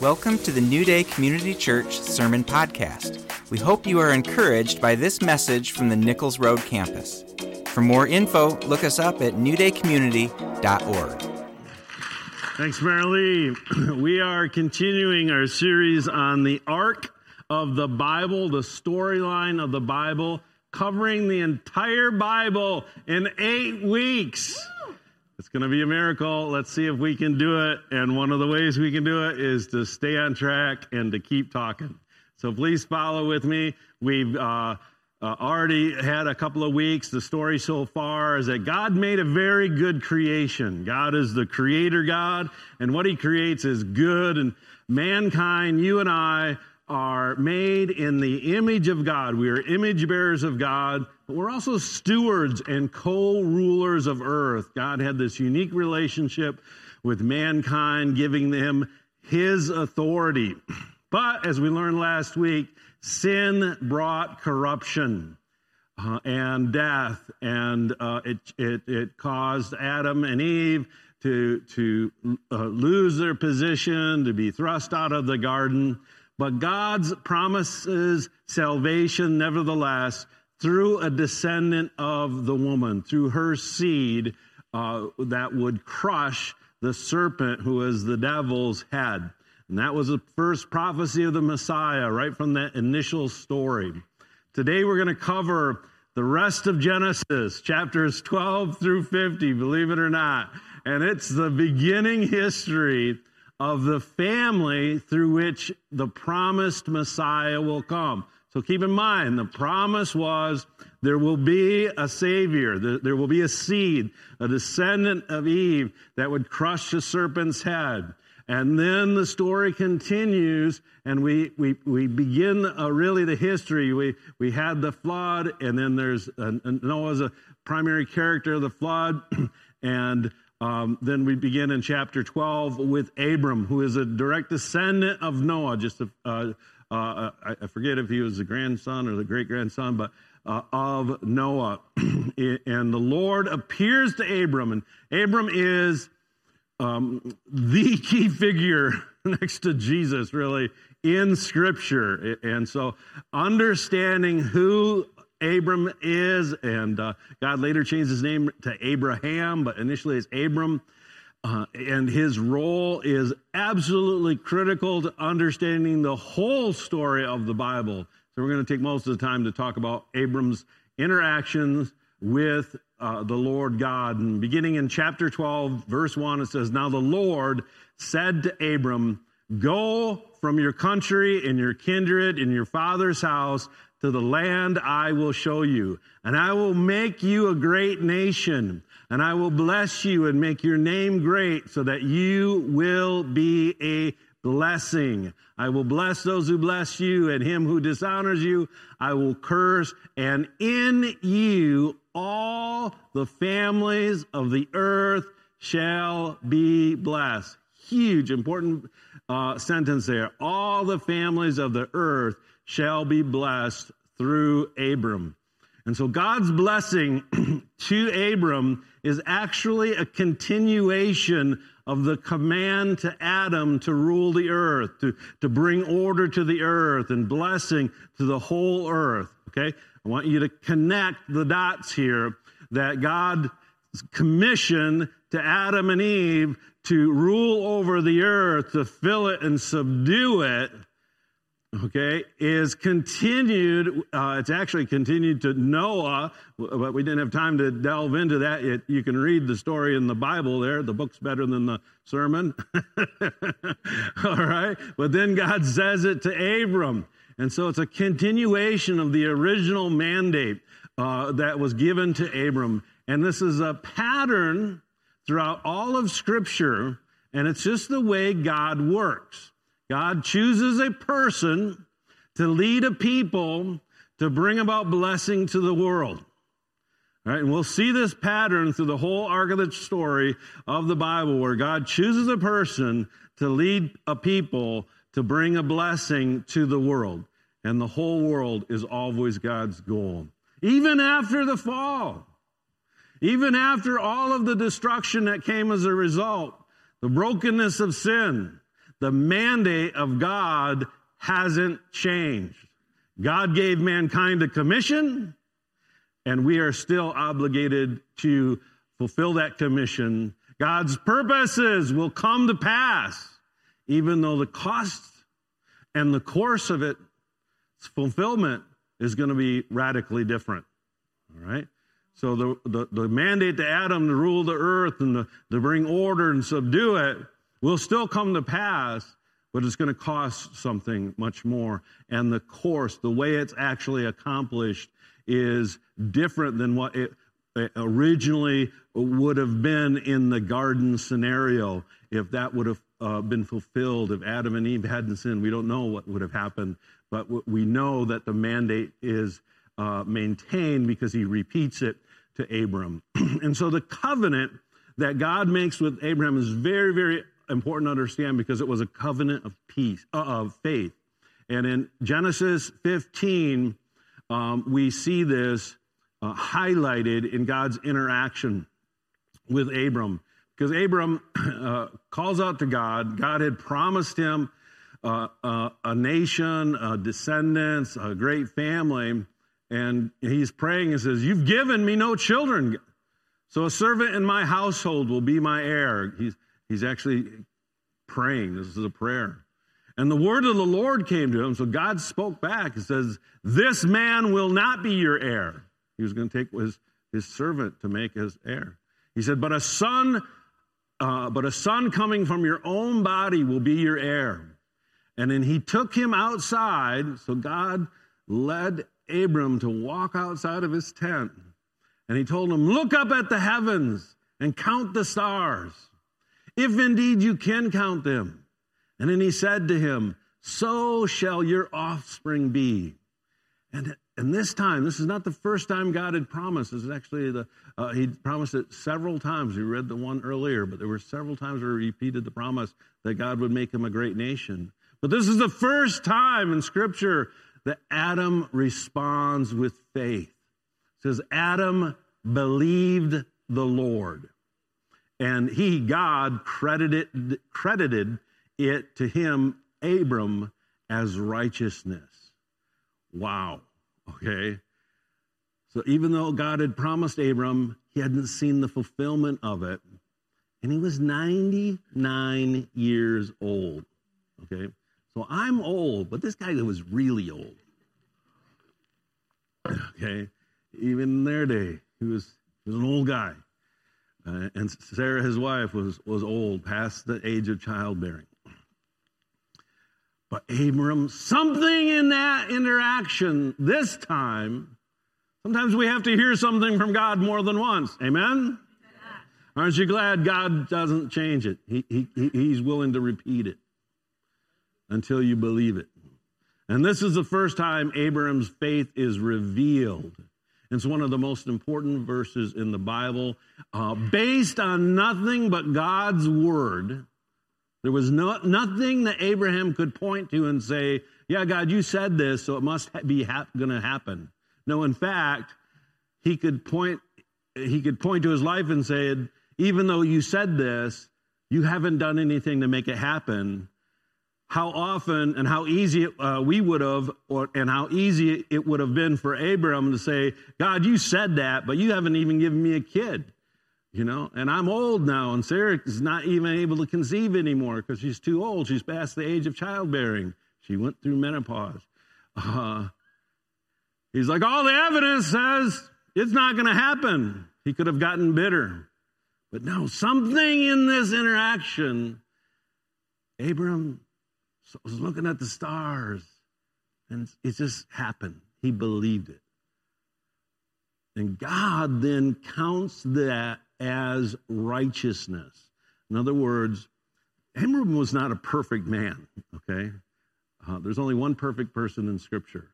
Welcome to the New Day Community Church Sermon Podcast. We hope you are encouraged by this message from the Nichols Road campus. For more info, look us up at newdaycommunity.org. Thanks, Marilee. We are continuing our series on the arc of the Bible, the storyline of the Bible, covering the entire Bible in eight weeks. It's going to be a miracle. Let's see if we can do it. And one of the ways we can do it is to stay on track and to keep talking. So please follow with me. We've uh, uh, already had a couple of weeks. The story so far is that God made a very good creation. God is the creator God, and what he creates is good. And mankind, you and I, are made in the image of God. We are image bearers of God, we're also stewards and co rulers of earth. God had this unique relationship with mankind, giving them his authority. But as we learned last week, sin brought corruption. Uh, and death, and uh, it, it, it caused Adam and Eve to, to uh, lose their position, to be thrust out of the garden. But God's promises salvation, nevertheless, through a descendant of the woman, through her seed uh, that would crush the serpent who is the devil's head. And that was the first prophecy of the Messiah, right from that initial story. Today we're going to cover the rest of Genesis, chapters 12 through 50, believe it or not. And it's the beginning history of the family through which the promised Messiah will come. So keep in mind, the promise was there will be a Savior, there will be a seed, a descendant of Eve that would crush the serpent's head. And then the story continues, and we, we, we begin uh, really the history. We, we had the flood, and then there's uh, Noah's a primary character of the flood, and um, then we begin in chapter 12 with Abram, who is a direct descendant of Noah. Just a, uh, uh, I forget if he was the grandson or the great grandson, but uh, of Noah. and the Lord appears to Abram, and Abram is um, the key figure next to Jesus, really, in Scripture. And so, understanding who Abram is, and uh, God later changed his name to Abraham, but initially it's Abram. Uh, and his role is absolutely critical to understanding the whole story of the Bible. So we're going to take most of the time to talk about Abram's interactions with uh, the Lord God. And beginning in chapter 12, verse 1, it says, Now the Lord said to Abram, Go from your country and your kindred and your father's house to the land I will show you. And I will make you a great nation. And I will bless you and make your name great so that you will be a blessing. I will bless those who bless you, and him who dishonors you, I will curse. And in you, all the families of the earth shall be blessed. Huge, important uh, sentence there. All the families of the earth shall be blessed through Abram. And so God's blessing to Abram is actually a continuation of the command to Adam to rule the earth, to, to bring order to the earth and blessing to the whole earth. Okay? I want you to connect the dots here that God's commission to Adam and Eve to rule over the earth, to fill it and subdue it, okay, is continued. Uh, it's actually continued to Noah, but we didn't have time to delve into that. It, you can read the story in the Bible there. The book's better than the sermon. All right. But then God says it to Abram. And so it's a continuation of the original mandate uh, that was given to Adam. And this is a pattern throughout all of Scripture, and it's just the way God works. God chooses a person to lead a people to bring about blessing to the world. All right, and we'll see this pattern through the whole arc of the story of the Bible where God chooses a person to lead a people to bring a blessing to the world. And the whole world is always God's goal. Even after the fall, even after all of the destruction that came as a result, the brokenness of sin, the mandate of God hasn't changed. God gave mankind a commission, and we are still obligated to fulfill that commission. God's purposes will come to pass, even though the cost and the course of its fulfillment is going to be radically different. All right? So the, the, the, mandate to Adam to rule the earth and to, to bring order and subdue it will still come to pass, but it's going to cost something much more. And the course, the way it's actually accomplished, is different than what it originally would have been in the garden scenario if that would have uh, been fulfilled. If Adam and Eve hadn't sinned, we don't know what would have happened, but we know that the mandate is uh, maintained because he repeats it to Abram. and so the covenant that God makes with Abraham is very, very important to understand because it was a covenant of peace, uh, of faith. And in Genesis 15, um, we see this uh, highlighted in God's interaction with Abram. Because Abram uh, calls out to God. God had promised him uh, uh, a nation, descendants, a great family. And he's praying and says, You've given me no children. So a servant in my household will be my heir. He's, he's actually praying. This is a prayer. And the word of the Lord came to him. So God spoke back and says, This man will not be your heir. He was going to take his, his servant to make his heir. He said, But a son, uh, but a son coming from your own body will be your heir. And then he took him outside. So God led Abram to walk outside of his tent. And he told him, Look up at the heavens and count the stars, if indeed you can count them. And then he said to him, So shall your offspring be. And, and this time, this is not the first time God had promised. This is actually the, uh, he promised it several times. We read the one earlier, but there were several times where he repeated the promise that God would make him a great nation. But this is the first time in Scripture that Abram responds with faith. It says, Abram believed the Lord. And he, God, credited, credited it to him, Abram, as righteousness. Wow. Okay. So even though God had promised Abram, he hadn't seen the fulfillment of it. And he was 99 years old. Okay. So I'm old, but this guy was really old. Okay. Even in their day, he was, he was an old guy. Uh, and Sarah, his wife, was, was old, past the age of childbearing. But Abram, something in that interaction this time, sometimes we have to hear something from God more than once. Amen? Aren't you glad God doesn't change it? He, he, he's willing to repeat it until you believe it. And this is the first time Abram's faith is revealed. It's one of the most important verses in the Bible, uh, based on nothing but God's word there was no, nothing that Abraham could point to and say, Yeah, God, you said this, so it must be ha- going to happen. No, in fact, he could point he could point to his life and say, even though you said this, you haven't done anything to make it happen. How often and how easy uh, we would have, or and how easy it would have been for Abraham to say, God, you said that, but you haven't even given me a kid you know? And i'm old now and sarah is not even able to conceive anymore because she's too old. She's past the age of childbearing. She went through menopause. Uh, he's like all the evidence says it's not going to happen. He could have gotten bitter. But no something in this interaction abram was looking at the stars and it just happened he believed it and God then counts that as righteousness. In other words, Abram was not a perfect man, okay? Uh, there's only one perfect person in Scripture.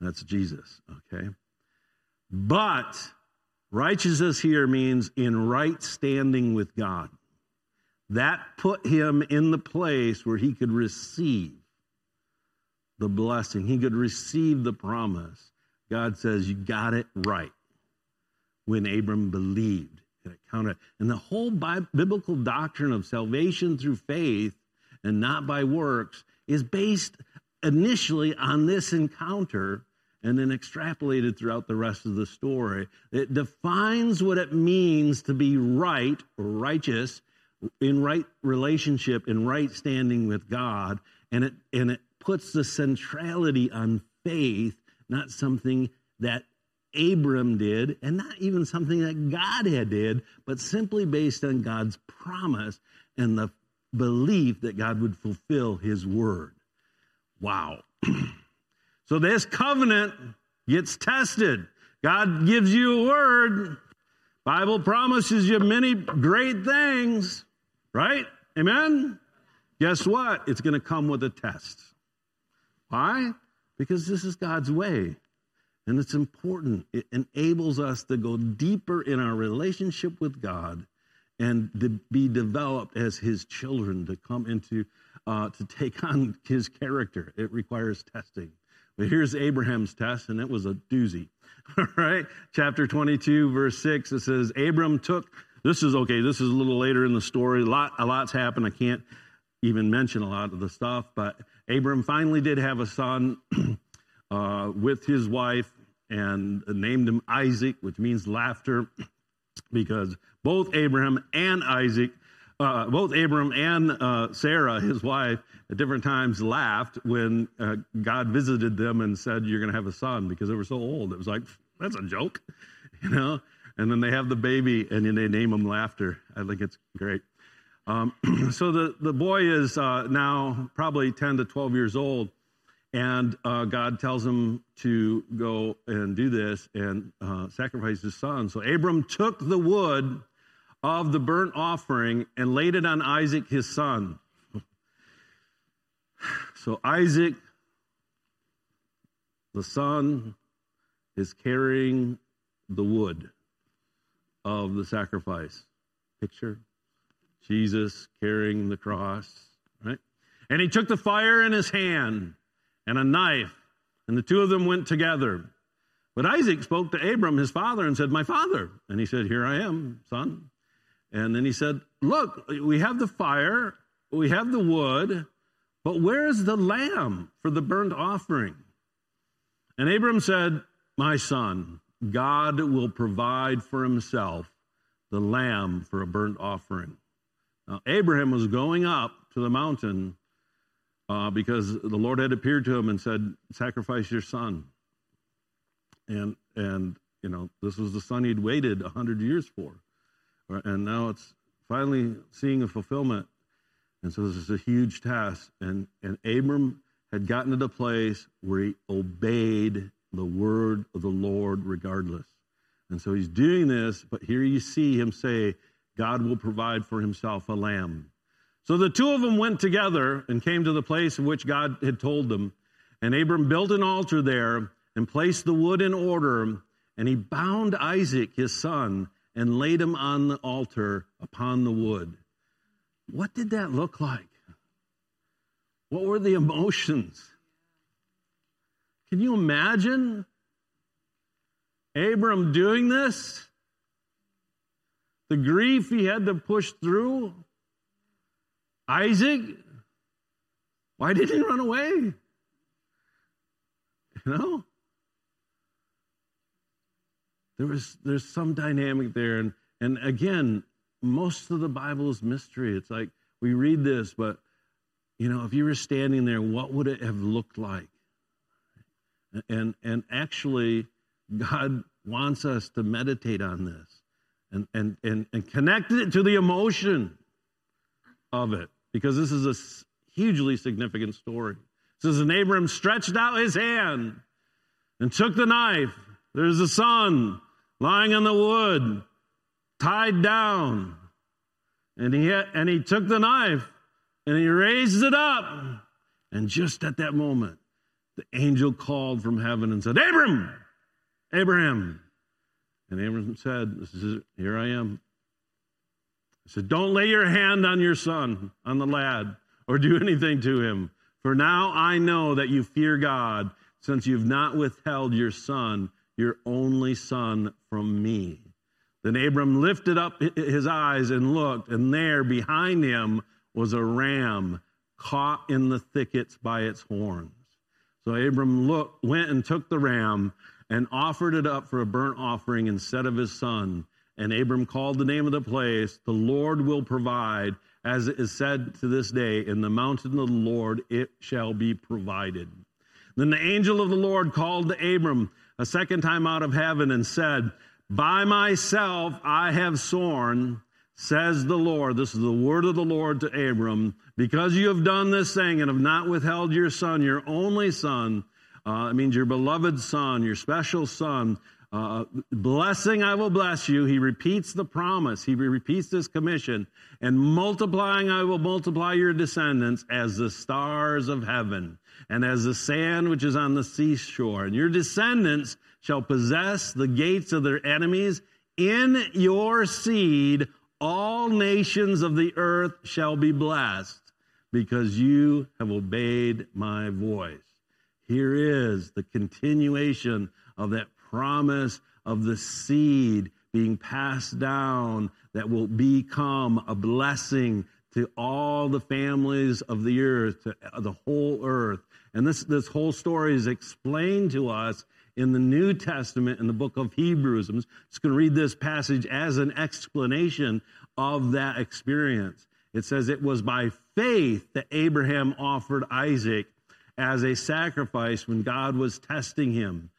That's Jesus, okay? But righteousness here means in right standing with God. That put him in the place where he could receive the blessing, he could receive the promise. God says, You got it right when Abram believed. And, it counted. and the whole biblical doctrine of salvation through faith and not by works is based initially on this encounter and then extrapolated throughout the rest of the story. It defines what it means to be right or righteous in right relationship, in right standing with God, and it and it puts the centrality on faith, not something that Abram did, and not even something that God had did, but simply based on God's promise and the belief that God would fulfill his word. Wow. so this covenant gets tested. God gives you a word. Bible promises you many great things, right? Amen. Guess what? It's going to come with a test. Why? Because this is God's way. And it's important. It enables us to go deeper in our relationship with God and to be developed as his children, to come into, uh, to take on his character. It requires testing. But here's Abraham's test, and it was a doozy. All right. Chapter 22, verse 6, it says, Abram took, this is okay, this is a little later in the story. A, lot, a lot's happened. I can't even mention a lot of the stuff, but Abram finally did have a son uh, with his wife and named him Isaac, which means laughter, because both Abraham and Isaac, uh, both Abram and uh, Sarah, his wife, at different times laughed when uh, God visited them and said, You're going to have a son because they were so old. It was like, That's a joke, you know? And then they have the baby and then they name him Laughter. I think it's great. Um, so the, the boy is uh, now probably 10 to 12 years old, and uh, God tells him to go and do this and uh, sacrifice his son. So Abram took the wood of the burnt offering and laid it on Isaac, his son. So Isaac, the son, is carrying the wood of the sacrifice. Picture Jesus carrying the cross, right? And he took the fire in his hand and a knife, and the two of them went together. But Isaac spoke to Abram, his father, and said, My father. And he said, Here I am, son. And then he said, Look, we have the fire, we have the wood, but where is the lamb for the burnt offering? And Abram said, My son, God will provide for himself the lamb for a burnt offering. Now, Abraham was going up to the mountain uh, because the Lord had appeared to him and said, Sacrifice your son. And, and you know, this was the son he'd waited 100 years for. And now it's finally seeing a fulfillment. And so this is a huge task. And, and Abram had gotten to the place where he obeyed the word of the Lord regardless. And so he's doing this, but here you see him say, God will provide for himself a lamb. So the two of them went together and came to the place of which God had told them. And Abram built an altar there and placed the wood in order. And he bound Isaac, his son, and laid him on the altar upon the wood. What did that look like? What were the emotions? Can you imagine Abram doing this? The grief he had to push through? Isaac, why didn't he run away? You know? There was there's some dynamic there. And and again, most of the Bible is mystery. It's like we read this, but you know, if you were standing there, what would it have looked like? And and actually, God wants us to meditate on this and and and, and connect it to the emotion of it because this is a hugely significant story. It says, And Abram stretched out his hand and took the knife. There's the son lying on the wood, tied down. And he, and he took the knife and he raised it up. And just at that moment, the angel called from heaven and said, Abram, Abraham. And Abraham said, Here I am. He said, Don't lay your hand on your son, on the lad, or do anything to him. For now I know that you fear God, since you've not withheld your son, your only son, from me. Then Abram lifted up his eyes and looked, and there behind him was a ram caught in the thickets by its horns. So Abram looked, went and took the ram and offered it up for a burnt offering instead of his son. And Abram called the name of the place, The Lord will provide, as it is said to this day, In the mountain of the Lord it shall be provided. Then the angel of the Lord called to Abram a second time out of heaven and said, By myself I have sworn, says the Lord. This is the word of the Lord to Abram. Because you have done this thing and have not withheld your son, your only son, uh, it means your beloved son, your special son, uh, blessing I will bless you. He repeats the promise. He repeats this commission. And multiplying I will multiply your descendants as the stars of heaven and as the sand which is on the seashore. And your descendants shall possess the gates of their enemies. In your seed, all nations of the earth shall be blessed because you have obeyed my voice. Here is the continuation of that promise of the seed being passed down that will become a blessing to all the families of the earth, to the whole earth. And this, this whole story is explained to us in the New Testament in the book of Hebrews. I'm just going to read this passage as an explanation of that experience. It says, It was by faith that Abraham offered Isaac as a sacrifice when God was testing him.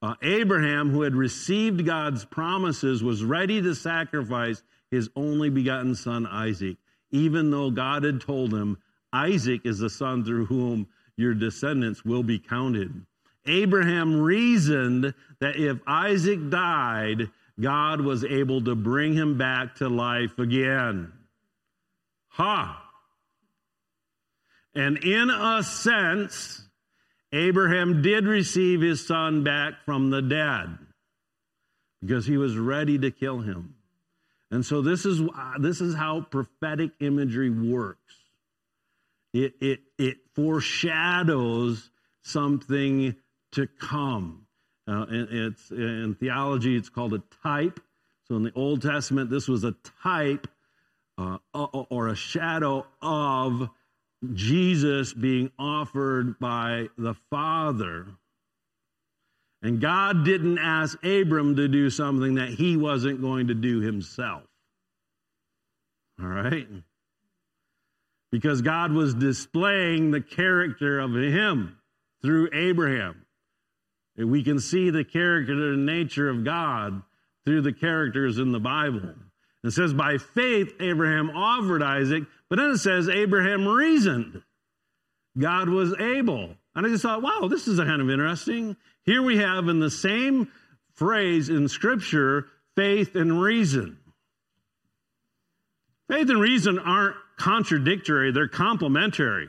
Uh, Abraham, who had received God's promises, was ready to sacrifice his only begotten son Isaac, even though God had told him, Isaac is the son through whom your descendants will be counted. Abraham reasoned that if Isaac died, God was able to bring him back to life again. Ha! And in a sense, Abraham did receive his son back from the dead because he was ready to kill him. And so this is this is how prophetic imagery works. It it it foreshadows something to come. Uh, it's in theology it's called a type. So in the Old Testament, this was a type uh, or a shadow of Jesus being offered by the Father. And God didn't ask Abram to do something that he wasn't going to do himself. All right? Because God was displaying the character of him through Abraham. We can see the character and nature of God through the characters in the Bible. It says, by faith, Abraham offered Isaac, but then it says, Abraham reasoned. God was able. And I just thought, wow, this is kind of interesting. Here we have in the same phrase in Scripture, faith and reason. Faith and reason aren't contradictory, they're complementary.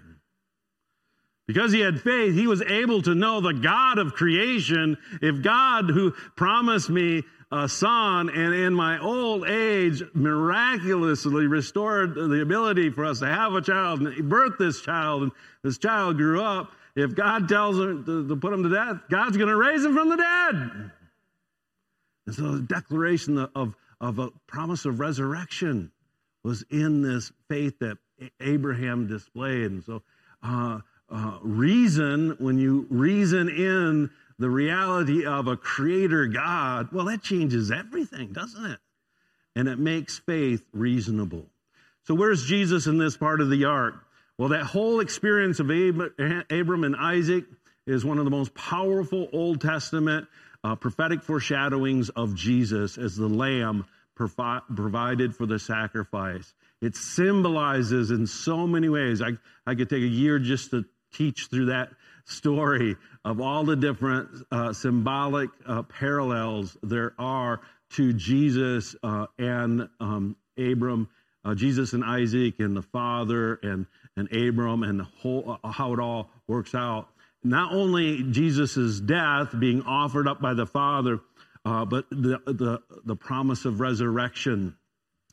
Because he had faith, he was able to know the God of creation. If God, who promised me a son and in my old age miraculously restored the ability for us to have a child and birth this child and this child grew up if god tells him to, to put him to death god's going to raise him from the dead and so the declaration of, of a promise of resurrection was in this faith that abraham displayed and so uh, uh, reason when you reason in the reality of a creator God, well, that changes everything, doesn't it? And it makes faith reasonable. So, where's Jesus in this part of the arc? Well, that whole experience of Abram and Isaac is one of the most powerful Old Testament uh, prophetic foreshadowings of Jesus as the lamb provi- provided for the sacrifice. It symbolizes in so many ways. I, I could take a year just to teach through that story of all the different uh, symbolic uh, parallels there are to Jesus uh, and um, Abram, uh, Jesus and Isaac and the father and, and Abram and the whole, uh, how it all works out. Not only Jesus' death being offered up by the father, uh, but the, the, the promise of resurrection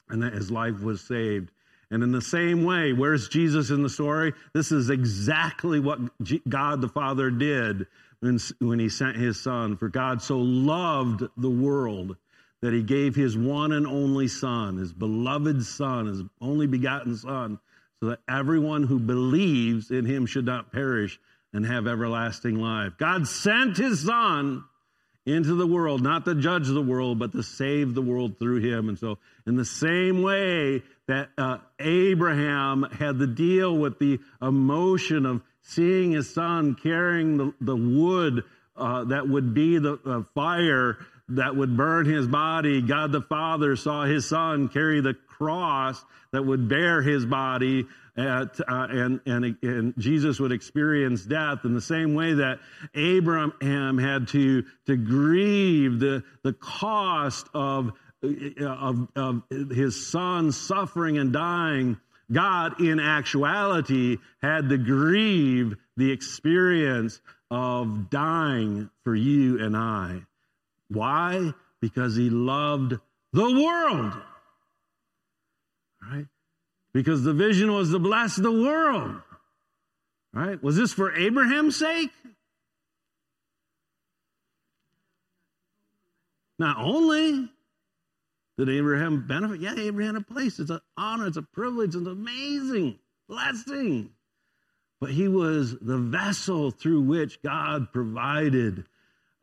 and that his life was saved. And in the same way, where's Jesus in the story? This is exactly what God the Father did when, when he sent his son. For God so loved the world that he gave his one and only son, his beloved son, his only begotten son, so that everyone who believes in him should not perish and have everlasting life. God sent his son into the world, not to judge the world, but to save the world through him. And so, in the same way that uh, Abraham had to deal with the emotion of seeing his son carrying the, the wood uh, that would be the uh, fire that would burn his body, God the Father saw his son carry the cross that would bear his body at, uh, and, and, and Jesus would experience death in the same way that Abraham had to, to grieve the, the cost of, of, of his son suffering and dying. God, in actuality, had to grieve the experience of dying for you and I. Why? Because he loved the world. Right? Because the vision was to bless the world. Right? Was this for Abraham's sake? Not only did Abraham benefit, yeah, Abraham had a place. It's an honor, it's a privilege, it's an amazing blessing. But he was the vessel through which God provided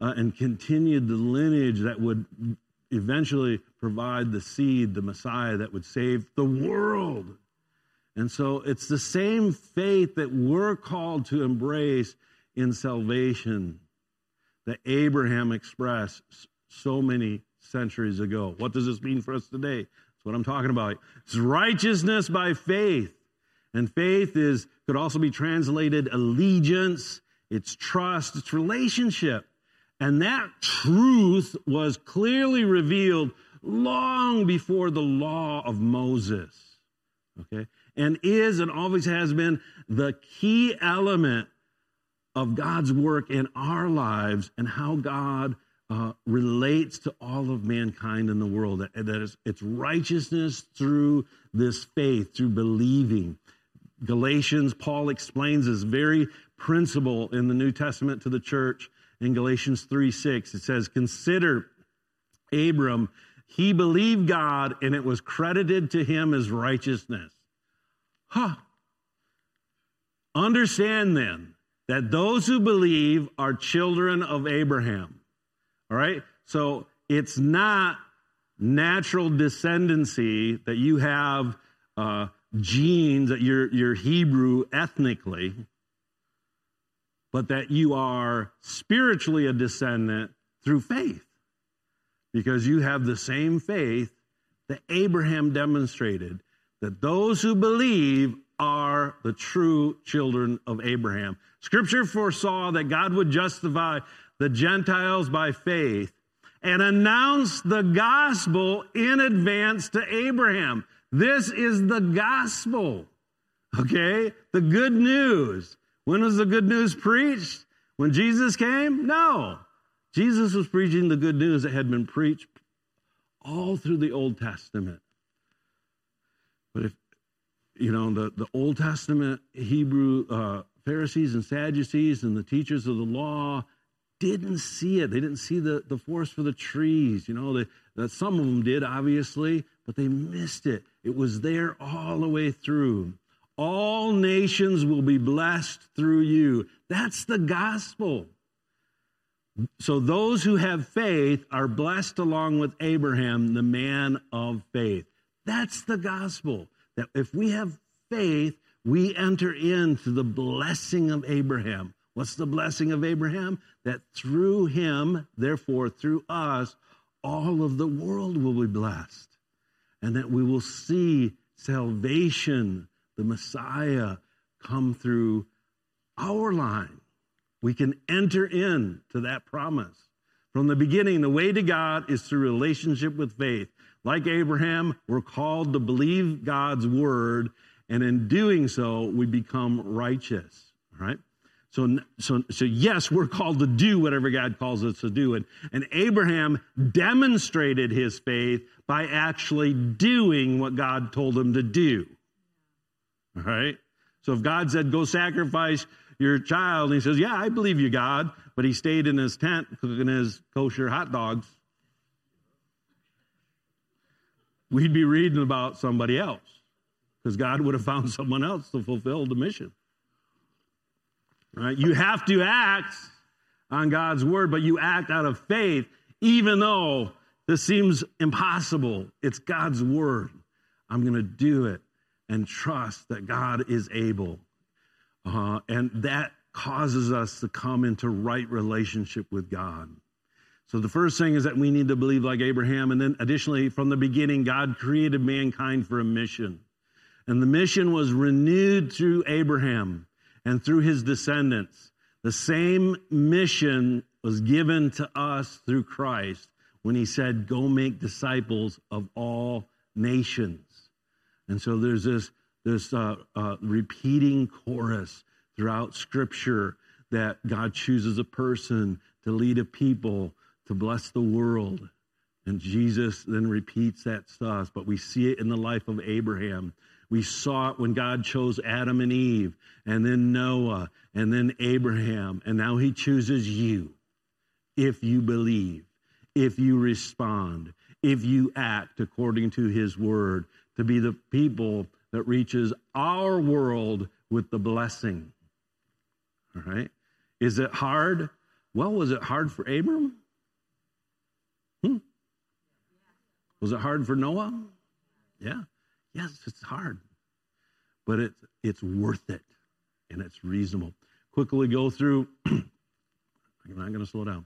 uh, and continued the lineage that would eventually provide the seed, the Messiah that would save the world. And so it's the same faith that we're called to embrace in salvation that Abraham expressed so many centuries ago. What does this mean for us today? That's what I'm talking about. It's righteousness by faith. And faith is could also be translated allegiance, it's trust, it's relationship. And that truth was clearly revealed long before the law of Moses. Okay? And is and always has been the key element of God's work in our lives and how God uh, relates to all of mankind in the world. That, that is, it's righteousness through this faith, through believing. Galatians, Paul explains this very principle in the New Testament to the church in Galatians 3 6. It says, Consider Abram, he believed God, and it was credited to him as righteousness. Huh. Understand then that those who believe are children of Abraham. All right? So it's not natural descendancy that you have uh, genes, that you're, you're Hebrew ethnically, but that you are spiritually a descendant through faith. Because you have the same faith that Abraham demonstrated that those who believe are the true children of Abraham. Scripture foresaw that God would justify the Gentiles by faith and announce the gospel in advance to Abraham. This is the gospel. Okay? The good news. When was the good news preached? When Jesus came? No. Jesus was preaching the good news that had been preached all through the Old Testament. But if, you know, the, the Old Testament Hebrew uh, Pharisees and Sadducees and the teachers of the law didn't see it. They didn't see the, the forest for the trees. You know, that some of them did, obviously, but they missed it. It was there all the way through. All nations will be blessed through you. That's the gospel. So those who have faith are blessed along with Abraham, the man of faith. That's the gospel. That if we have faith, we enter into the blessing of Abraham. What's the blessing of Abraham? That through him, therefore through us, all of the world will be blessed. And that we will see salvation, the Messiah, come through our line. We can enter into that promise. From the beginning, the way to God is through relationship with faith. Like Abraham, we're called to believe God's word, and in doing so, we become righteous. Right? So, so, so yes, we're called to do whatever God calls us to do. And, and Abraham demonstrated his faith by actually doing what God told him to do. All right? So if God said, go sacrifice your child, and he says, yeah, I believe you, God, but he stayed in his tent cooking his kosher hot dogs, we'd be reading about somebody else because God would have found someone else to fulfill the mission. Right? You have to act on God's word, but you act out of faith, even though this seems impossible. It's God's word. I'm going to do it and trust that God is able. Uh, and that causes us to come into right relationship with God. So the first thing is that we need to believe like Abraham. And then additionally, from the beginning, God created mankind for a mission. And the mission was renewed through Abraham and through his descendants. The same mission was given to us through Christ when he said, Go make disciples of all nations. And so there's this, this uh, uh, repeating chorus throughout Scripture that God chooses a person to lead a people to bless the world. And Jesus then repeats that stuff, but we see it in the life of Abraham. We saw it when God chose Adam and Eve, and then Noah, and then Abraham, and now he chooses you if you believe, if you respond, if you act according to his word, to be the people that reaches our world with the blessing. All right? Is it hard? Well, was it hard for Abram? Hmm? Was it hard for Noah? Yeah. Yes, it's hard. But it's it's worth it and it's reasonable. Quickly go through I'm not going to slow down.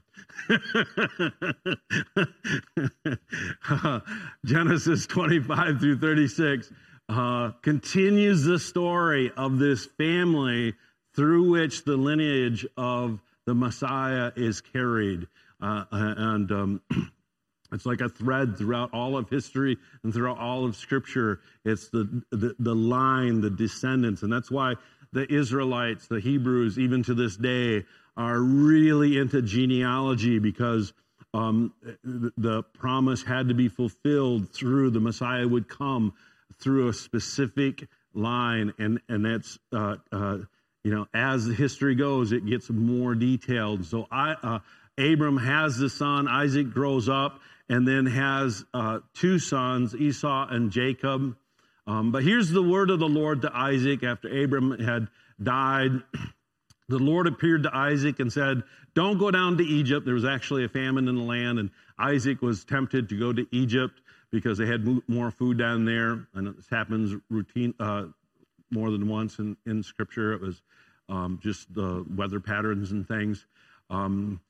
Genesis 25 through 36 uh, continues the story of this family through which the lineage of the Messiah is carried. Uh, and um, it's like a thread throughout all of history and throughout all of Scripture. It's the, the, the line, the descendants. And that's why the Israelites, the Hebrews, even to this day, are really into genealogy because um, the promise had to be fulfilled through the Messiah would come through a specific line, and and that's uh, uh, you know as history goes, it gets more detailed. So I, uh, Abram has the son, Isaac grows up, and then has uh, two sons, Esau and Jacob. Um, but here's the word of the Lord to Isaac after Abram had died. the Lord appeared to Isaac and said, Don't go down to Egypt. There was actually a famine in the land, and Isaac was tempted to go to Egypt because they had more food down there. And this happens routine uh, more than once in, in Scripture. It was um, just the weather patterns and things. Um,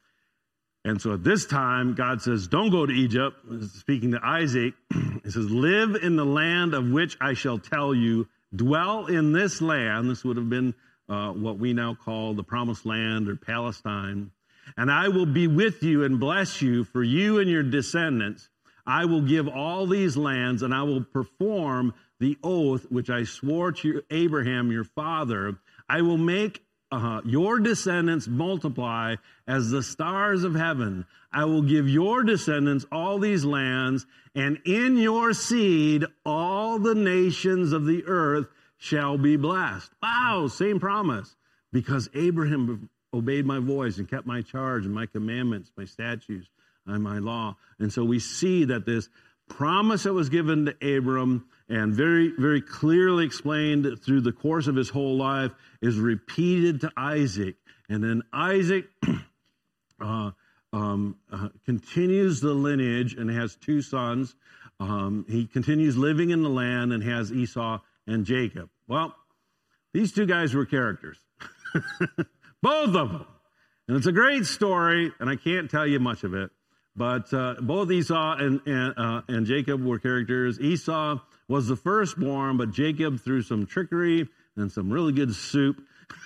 and so at this time, God says, Don't go to Egypt. Speaking to Isaac, he says, Live in the land of which I shall tell you. Dwell in this land. This would have been uh, what we now call the Promised Land or Palestine. And I will be with you and bless you for you and your descendants. I will give all these lands and I will perform the oath which I swore to Abraham, your father. I will make uh, your descendants multiply as the stars of heaven. I will give your descendants all these lands, and in your seed all the nations of the earth shall be blessed. Wow, same promise. Because Abraham obeyed my voice and kept my charge and my commandments, my statutes, and my law. And so we see that this promise that was given to Abram and very, very clearly explained through the course of his whole life is repeated to Isaac. And then Isaac uh, um, uh, continues the lineage and has two sons. Um, he continues living in the land and has Esau and Jacob. Well, these two guys were characters, both of them. And it's a great story, and I can't tell you much of it. But uh, both Esau and, and, uh, and Jacob were characters. Esau was the firstborn, but Jacob, through some trickery and some really good soup,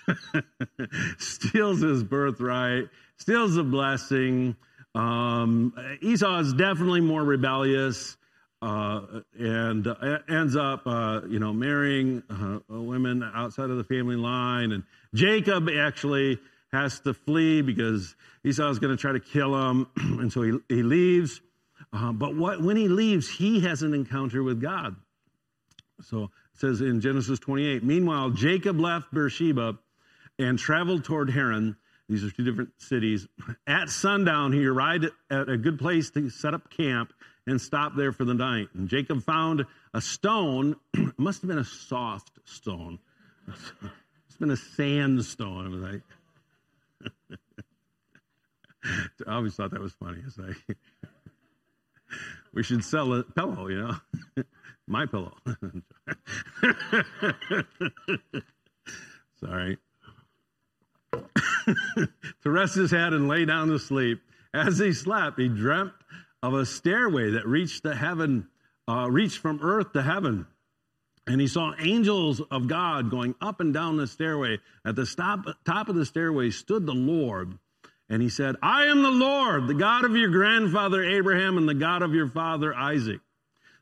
steals his birthright, steals the blessing. Um, Esau is definitely more rebellious uh, and uh, ends up, uh, you know, marrying uh, women outside of the family line. And Jacob actually has to flee because Esau is going to try to kill him, and so he, he leaves. Uh, but what, when he leaves, he has an encounter with God. So it says in Genesis 28 Meanwhile, Jacob left Beersheba and traveled toward Haran. These are two different cities. At sundown, he arrived at a good place to set up camp and stopped there for the night. And Jacob found a stone. must have been a soft stone. It's been a sandstone. always thought that was funny. It's like we should sell a pillow, you know, my pillow. Sorry. to rest his head and lay down to sleep. As he slept, he dreamt of a stairway that reached the heaven, uh, reached from earth to heaven. And he saw angels of God going up and down the stairway. At the stop, top of the stairway stood the Lord. And he said, I am the Lord, the God of your grandfather Abraham and the God of your father Isaac.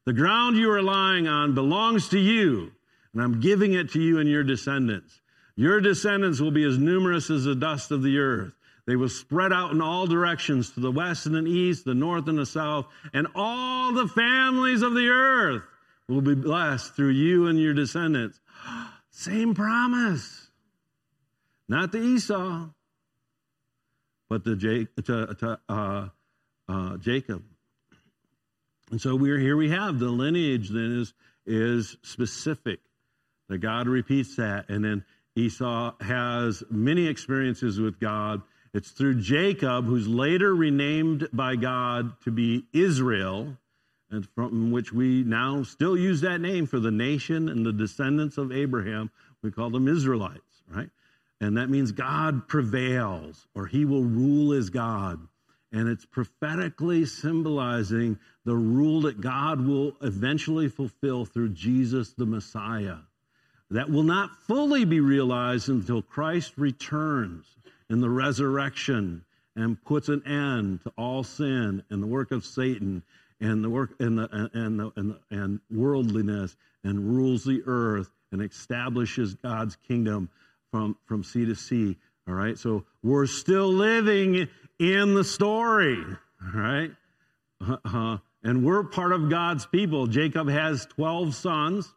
The ground you are lying on belongs to you, and I'm giving it to you and your descendants. Your descendants will be as numerous as the dust of the earth. They will spread out in all directions to the west and the east, the north and the south, and all the families of the earth will be blessed through you and your descendants. Same promise. Not to Esau, but to, to, to uh, uh, Jacob. And so we're here we have the lineage then is is specific. That God repeats that. And then Esau has many experiences with God. It's through Jacob, who's later renamed by God to be Israel, and from which we now still use that name for the nation and the descendants of Abraham. We call them Israelites, right? And that means God prevails or he will rule as God. And it's prophetically symbolizing the rule that God will eventually fulfill through Jesus the Messiah. That will not fully be realized until Christ returns in the resurrection and puts an end to all sin and the work of Satan and the work and the and the, and, the, and worldliness and rules the earth and establishes God's kingdom from from sea to sea. All right, so we're still living in the story. All right, uh, and we're part of God's people. Jacob has twelve sons,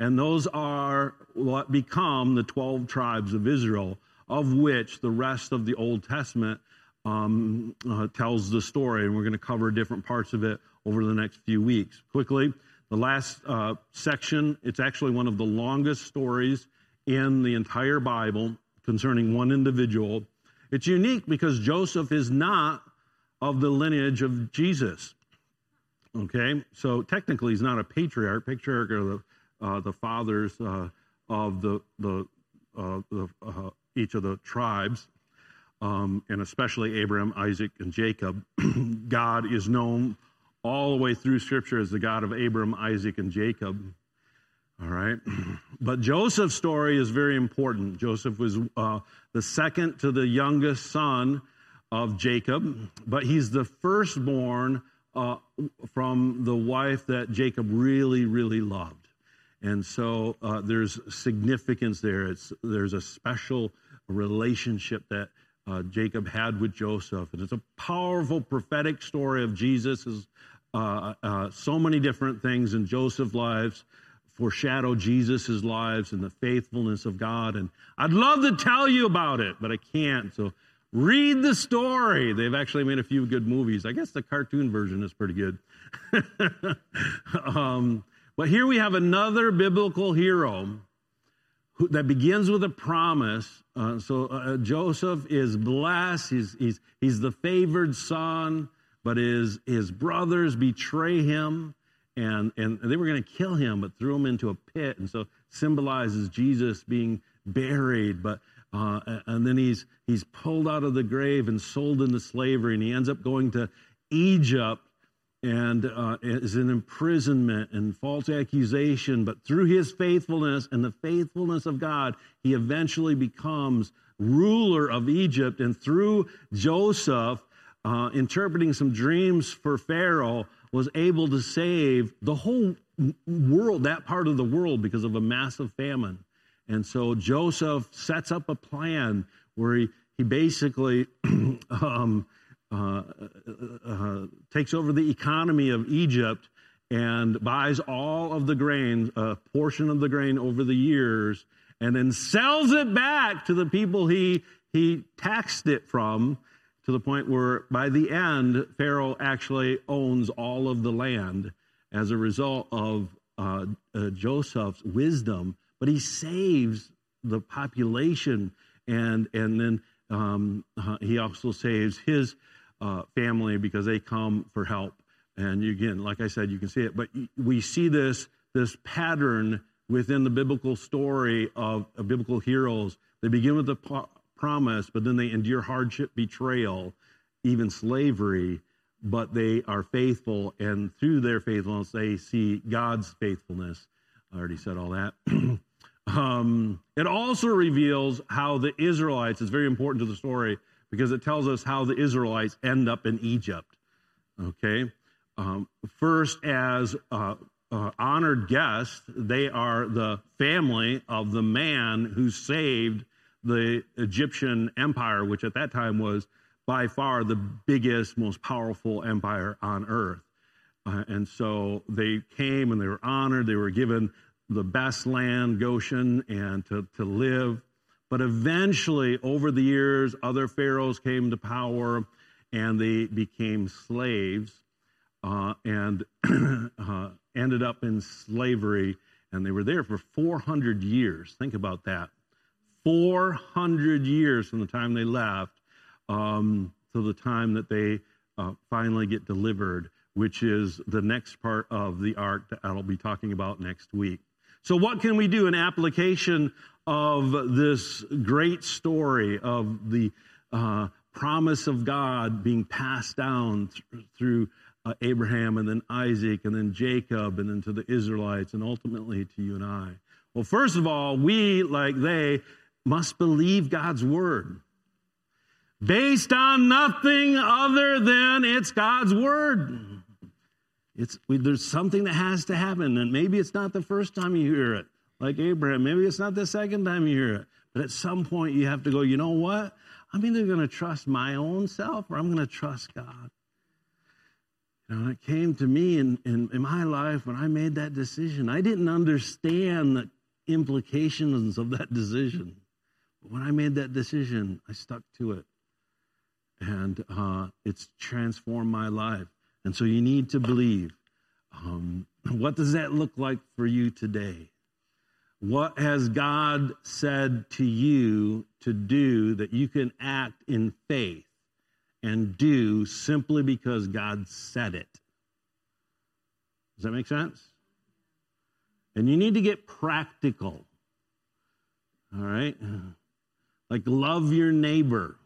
and those are what become the twelve tribes of Israel, of which the rest of the Old Testament um, uh, tells the story, and we're going to cover different parts of it over the next few weeks. Quickly, the last uh, section, it's actually one of the longest stories in the entire Bible concerning one individual. It's unique because Joseph is not of the lineage of Jesus. Okay, so technically he's not a patriarch. Patriarch are the, uh, the fathers uh, of the, the, uh, the uh, each of the tribes, um, and especially Abraham, Isaac, and Jacob. God is known all the way through Scripture as the God of Abram, Isaac, and Jacob. All right. But Joseph's story is very important. Joseph was uh, the second to the youngest son of Jacob, but he's the firstborn uh, from the wife that Jacob really, really loved. And so uh, there's significance there. It's, there's a special relationship that uh, Jacob had with Joseph. And it's a powerful prophetic story of Jesus' uh, uh, so many different things in Joseph's lives foreshadow Jesus' lives and the faithfulness of God. And I'd love to tell you about it, but I can't. So read the story. They've actually made a few good movies. I guess the cartoon version is pretty good. um, but here we have another biblical hero who, that begins with a promise. Uh, so uh, Joseph is blessed. He's, he's, he's the favored son but his, his brothers betray him and, and they were going to kill him, but threw him into a pit. And so symbolizes Jesus being buried. But uh, and then he's he's pulled out of the grave and sold into slavery, and he ends up going to Egypt and uh, is in imprisonment and false accusation. But through his faithfulness and the faithfulness of God, he eventually becomes ruler of Egypt. And through Joseph, uh, interpreting some dreams for Pharaoh, was able to save the whole world, that part of the world, because of a massive famine. And so Joseph sets up a plan where he, he basically um, uh, uh, takes over the economy of Egypt and buys all of the grain, a portion of the grain over the years, and then sells it back to the people he, he taxed it from to the point where by the end, Pharaoh actually owns all of the land as a result of uh, uh, Joseph's wisdom, but he saves the population and and then um, uh, he also saves his uh, family because they come for help. And you, again, like I said, you can see it, but we see this this pattern within the biblical story of, of biblical heroes. They begin with the promise, but then they endure hardship, betrayal, even slavery. But they are faithful, and through their faithfulness, they see God's faithfulness. I already said all that. Um, it also reveals how the Israelites is very important to the story because it tells us how the Israelites end up in Egypt. Okay, um, first as uh, uh, honored guests, they are the family of the man who saved the Egyptian empire, which at that time was by far the biggest, most powerful empire on earth. Uh, and so they came and they were honored. They were given the best land, Goshen, and to, to live. But eventually, over the years, other pharaohs came to power and they became slaves uh, and uh, ended up in slavery. And they were there for 400 years. Think about that 400 years from the time they left um, to the time that they uh, finally get delivered, which is the next part of the arc that I'll be talking about next week. So, what can we do in application of this great story of the uh, promise of God being passed down th- through uh, Abraham and then Isaac and then Jacob and then to the Israelites and ultimately to you and I? Well, first of all, we, like they, must believe God's word based on nothing other than it's God's word. It's, we, there's something that has to happen, and maybe it's not the first time you hear it, like Abraham. Maybe it's not the second time you hear it. But at some point, you have to go, you know what? I'm either going to trust my own self or I'm going to trust God. You know, it came to me in, in, in my life when I made that decision. I didn't understand the implications of that decision. When I made that decision, I stuck to it. And uh, it's transformed my life. And so you need to believe. Um, what does that look like for you today? What has God said to you to do that you can act in faith and do simply because God said it? Does that make sense? And you need to get practical. All right? Like love your neighbor.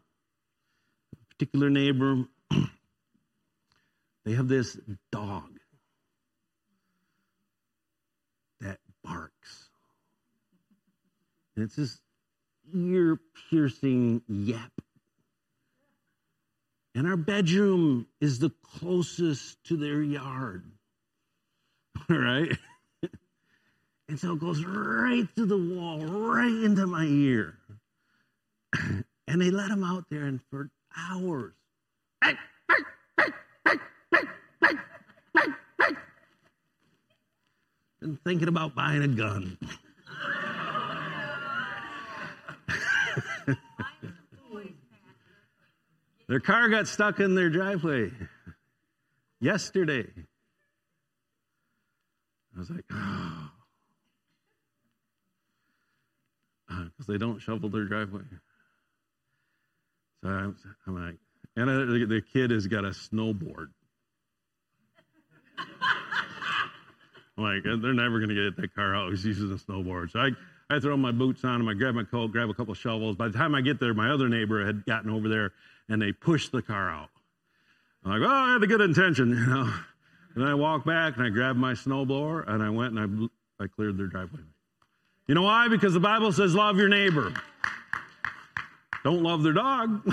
A particular neighbor they have this dog that barks. And it's this ear piercing yap. And our bedroom is the closest to their yard. All right? and so it goes right through the wall, right into my ear. and they let him out there, and for hours, Been thinking about buying a gun. their car got stuck in their driveway yesterday. I was like, oh. Because uh, they don't shovel their driveway. So I'm, I'm like, and uh, the, the kid has got a snowboard. I'm like, they're never going to get that car out. He's using a snowboard. So I, I throw my boots on him. I grab my coat, grab a couple shovels. By the time I get there, my other neighbor had gotten over there and they pushed the car out. I'm like, oh, I had a good intention, you know. And I walked back and I grabbed my snowblower and I went and I, I cleared their driveway. You know why? Because the Bible says, love your neighbor. Don't love their dog.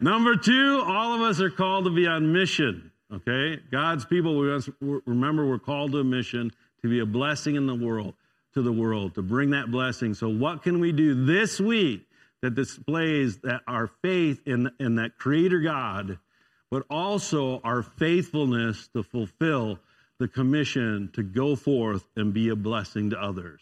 Number two, all of us are called to be on mission. Okay? God's people, we must remember we're called to a mission to be a blessing in the world, to the world, to bring that blessing. So, what can we do this week that displays that our faith in, in that Creator God, but also our faithfulness to fulfill the commission to go forth and be a blessing to others?